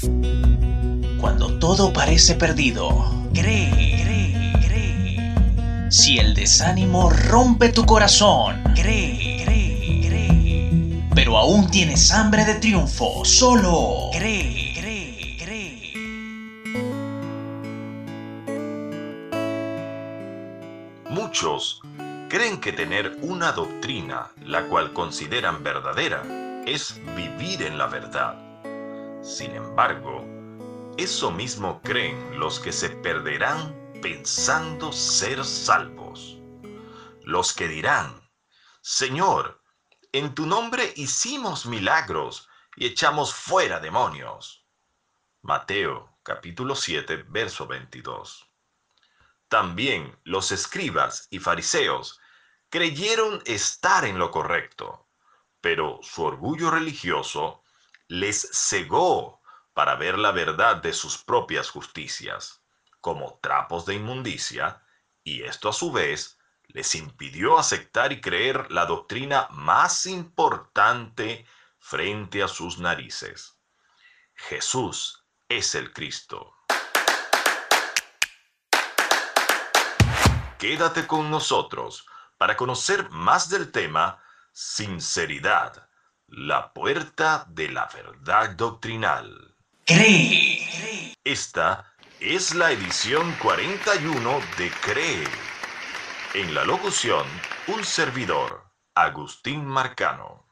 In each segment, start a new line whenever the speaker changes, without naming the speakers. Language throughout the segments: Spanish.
Cuando todo parece perdido, cree, cree, cree. Si el desánimo rompe tu corazón, cree, cree, cree. Pero aún tienes hambre de triunfo, solo cree, cree, cree.
Muchos creen que tener una doctrina la cual consideran verdadera es vivir en la verdad. Sin embargo, eso mismo creen los que se perderán pensando ser salvos. Los que dirán, Señor, en tu nombre hicimos milagros y echamos fuera demonios. Mateo capítulo 7, verso 22. También los escribas y fariseos creyeron estar en lo correcto, pero su orgullo religioso les cegó para ver la verdad de sus propias justicias, como trapos de inmundicia, y esto a su vez les impidió aceptar y creer la doctrina más importante frente a sus narices. Jesús es el Cristo. Quédate con nosotros para conocer más del tema Sinceridad, la puerta de la verdad doctrinal.
Cree.
Esta es la edición 41 de Cree. En la locución, un servidor, Agustín Marcano.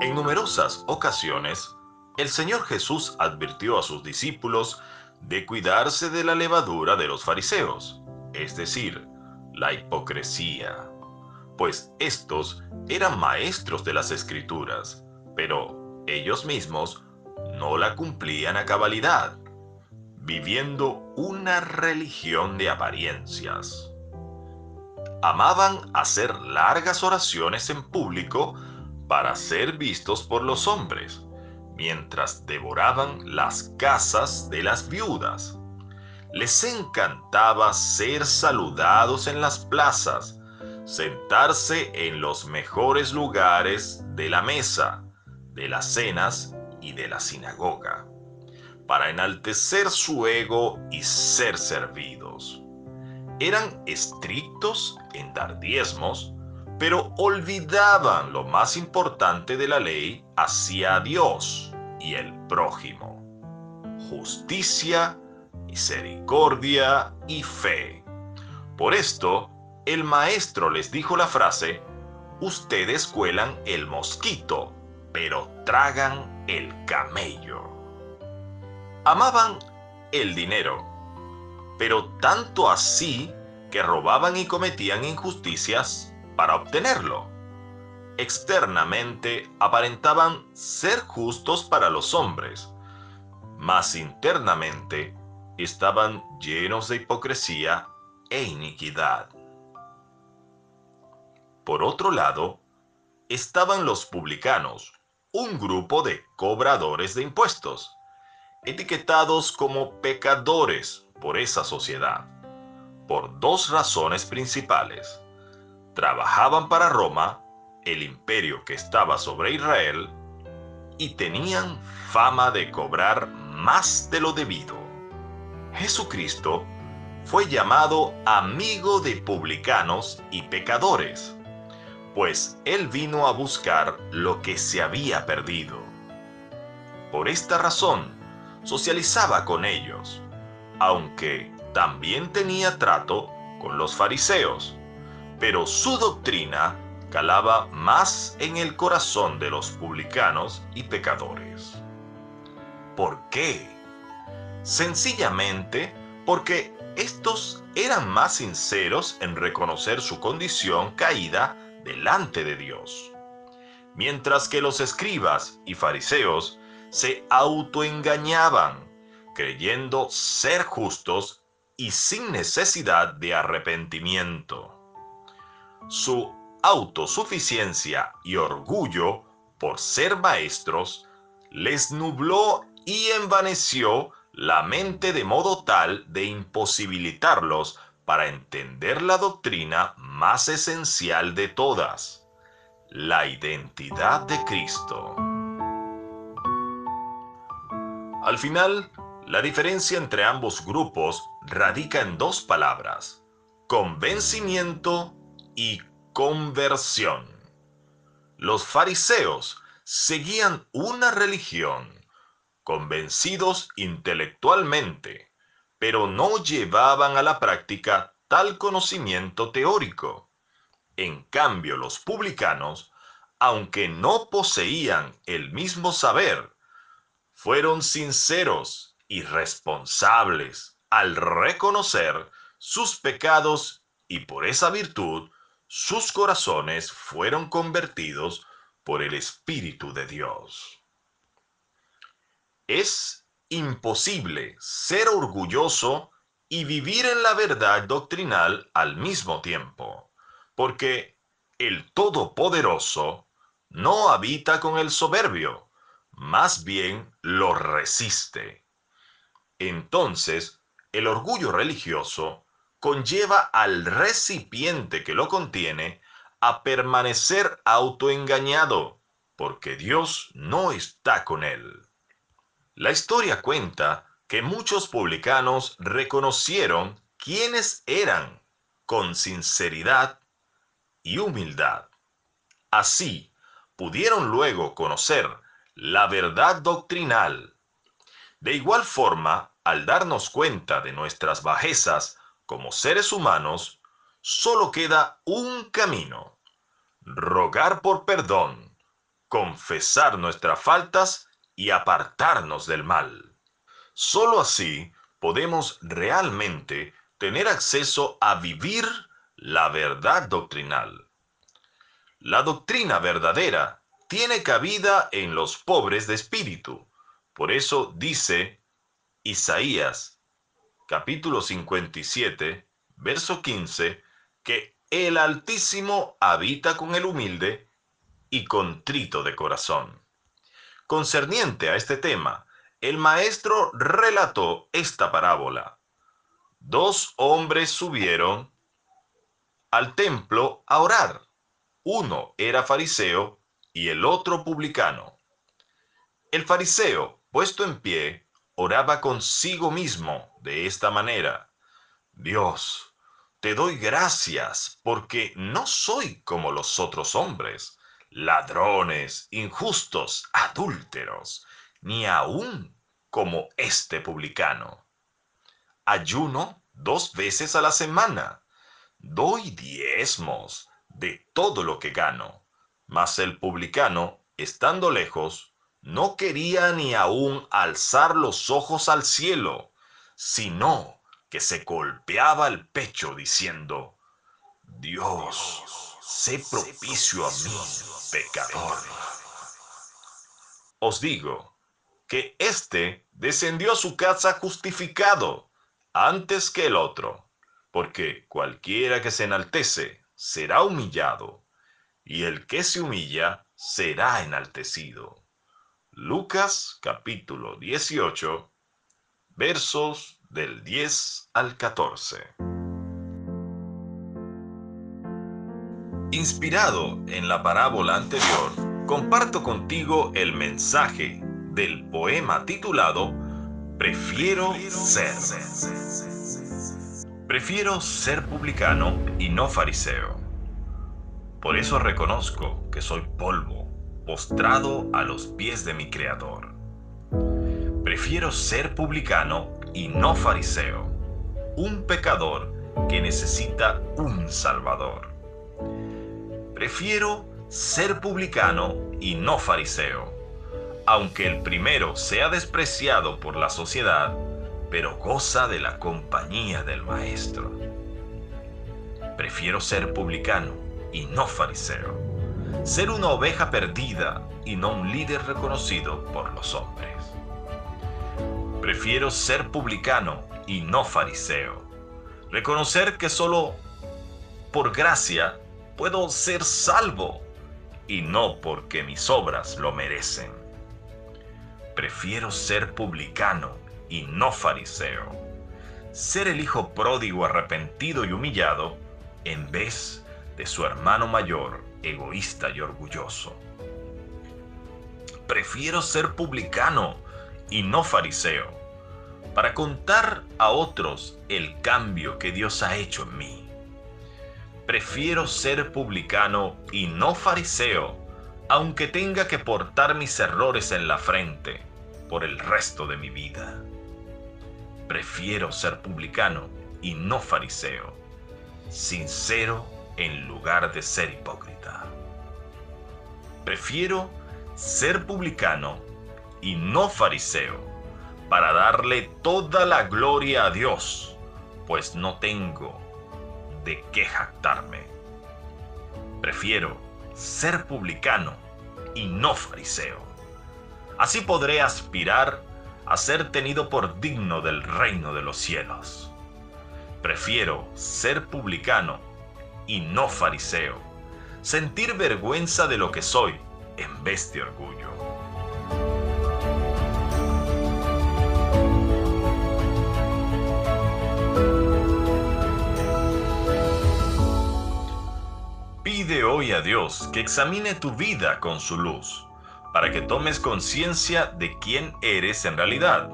En numerosas ocasiones, el Señor Jesús advirtió a sus discípulos de cuidarse de la levadura de los fariseos, es decir, la hipocresía, pues estos eran maestros de las escrituras, pero ellos mismos no la cumplían a cabalidad, viviendo una religión de apariencias. Amaban hacer largas oraciones en público para ser vistos por los hombres, mientras devoraban las casas de las viudas. Les encantaba ser saludados en las plazas, sentarse en los mejores lugares de la mesa, de las cenas y de la sinagoga, para enaltecer su ego y ser servidos. Eran estrictos en dar diezmos, pero olvidaban lo más importante de la ley hacia Dios y el prójimo. Justicia, misericordia y fe. Por esto, el maestro les dijo la frase, ustedes cuelan el mosquito, pero tragan el camello. Amaban el dinero, pero tanto así que robaban y cometían injusticias para obtenerlo. Externamente aparentaban ser justos para los hombres, mas internamente estaban llenos de hipocresía e iniquidad. Por otro lado, estaban los publicanos, un grupo de cobradores de impuestos, etiquetados como pecadores por esa sociedad, por dos razones principales trabajaban para Roma, el imperio que estaba sobre Israel, y tenían fama de cobrar más de lo debido. Jesucristo fue llamado amigo de publicanos y pecadores, pues él vino a buscar lo que se había perdido. Por esta razón, socializaba con ellos, aunque también tenía trato con los fariseos, pero su doctrina calaba más en el corazón de los publicanos y pecadores. ¿Por qué? Sencillamente porque estos eran más sinceros en reconocer su condición caída delante de Dios, mientras que los escribas y fariseos se autoengañaban, creyendo ser justos y sin necesidad de arrepentimiento. Su autosuficiencia y orgullo por ser maestros les nubló y envaneció la mente de modo tal de imposibilitarlos para entender la doctrina más esencial de todas, la identidad de Cristo. Al final, la diferencia entre ambos grupos radica en dos palabras, convencimiento y conversión. Los fariseos seguían una religión, convencidos intelectualmente, pero no llevaban a la práctica tal conocimiento teórico. En cambio, los publicanos, aunque no poseían el mismo saber, fueron sinceros y responsables al reconocer sus pecados y por esa virtud sus corazones fueron convertidos por el Espíritu de Dios. Es imposible ser orgulloso y vivir en la verdad doctrinal al mismo tiempo, porque el Todopoderoso no habita con el soberbio, más bien lo resiste. Entonces, el orgullo religioso conlleva al recipiente que lo contiene a permanecer autoengañado, porque Dios no está con él. La historia cuenta que muchos publicanos reconocieron quiénes eran con sinceridad y humildad. Así, pudieron luego conocer la verdad doctrinal. De igual forma, al darnos cuenta de nuestras bajezas como seres humanos, solo queda un camino. Rogar por perdón, confesar nuestras faltas y apartarnos del mal. Solo así podemos realmente tener acceso a vivir la verdad doctrinal. La doctrina verdadera tiene cabida en los pobres de espíritu. Por eso dice Isaías capítulo 57, verso 15, que el Altísimo habita con el humilde y contrito de corazón. Concerniente a este tema, el maestro relató esta parábola. Dos hombres subieron al templo a orar. Uno era fariseo y el otro publicano. El fariseo, puesto en pie, oraba consigo mismo de esta manera. Dios, te doy gracias porque no soy como los otros hombres, ladrones, injustos, adúlteros ni aún como este publicano. Ayuno dos veces a la semana. Doy diezmos de todo lo que gano. Mas el publicano, estando lejos, no quería ni aún alzar los ojos al cielo, sino que se golpeaba el pecho diciendo, Dios, sé propicio a mí, pecador. Os digo, que éste descendió a su casa justificado antes que el otro, porque cualquiera que se enaltece será humillado, y el que se humilla será enaltecido. Lucas capítulo 18, versos del 10 al 14. Inspirado en la parábola anterior, comparto contigo el mensaje del poema titulado Prefiero ser. Prefiero ser publicano y no fariseo. Por eso reconozco que soy polvo, postrado a los pies de mi Creador. Prefiero ser publicano y no fariseo, un pecador que necesita un Salvador. Prefiero ser publicano y no fariseo aunque el primero sea despreciado por la sociedad, pero goza de la compañía del Maestro. Prefiero ser publicano y no fariseo, ser una oveja perdida y no un líder reconocido por los hombres. Prefiero ser publicano y no fariseo, reconocer que solo por gracia puedo ser salvo y no porque mis obras lo merecen prefiero ser publicano y no fariseo, ser el hijo pródigo arrepentido y humillado en vez de su hermano mayor egoísta y orgulloso. Prefiero ser publicano y no fariseo, para contar a otros el cambio que Dios ha hecho en mí. Prefiero ser publicano y no fariseo, aunque tenga que portar mis errores en la frente por el resto de mi vida. Prefiero ser publicano y no fariseo, sincero en lugar de ser hipócrita. Prefiero ser publicano y no fariseo, para darle toda la gloria a Dios, pues no tengo de qué jactarme. Prefiero ser publicano y no fariseo. Así podré aspirar a ser tenido por digno del reino de los cielos. Prefiero ser publicano y no fariseo, sentir vergüenza de lo que soy en vez de orgullo. A Dios que examine tu vida con su luz, para que tomes conciencia de quién eres en realidad.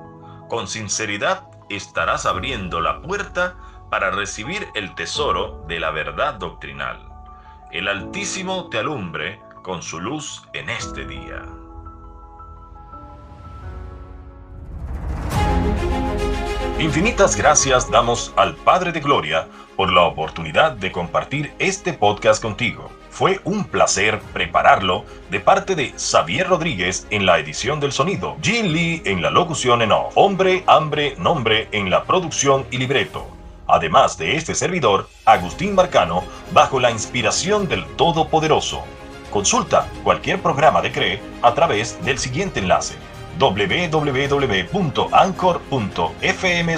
Con sinceridad estarás abriendo la puerta para recibir el tesoro de la verdad doctrinal. El Altísimo te alumbre con su luz en este día. Infinitas gracias damos al Padre de Gloria por la oportunidad de compartir este podcast contigo. Fue un placer prepararlo de parte de Xavier Rodríguez en la edición del sonido, Jin Lee en la locución en off, Hombre, Hambre, Nombre en la producción y libreto. Además de este servidor, Agustín Marcano, bajo la inspiración del Todopoderoso. Consulta cualquier programa de CRE a través del siguiente enlace www.anchor.fm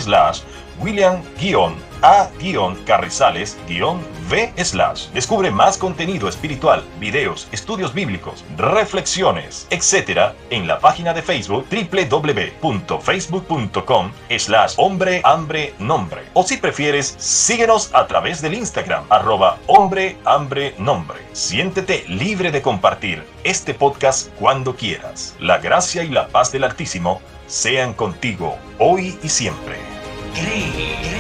slash William-A-Carrizales-V. Descubre más contenido espiritual, videos, estudios bíblicos, reflexiones, etc. en la página de Facebook www.facebook.com slash hombre hambre nombre. O si prefieres, síguenos a través del Instagram arroba hombre hambre nombre. Siéntete libre de compartir este podcast cuando quieras. La gracia y la paz del Altísimo sean contigo hoy y siempre.
Green.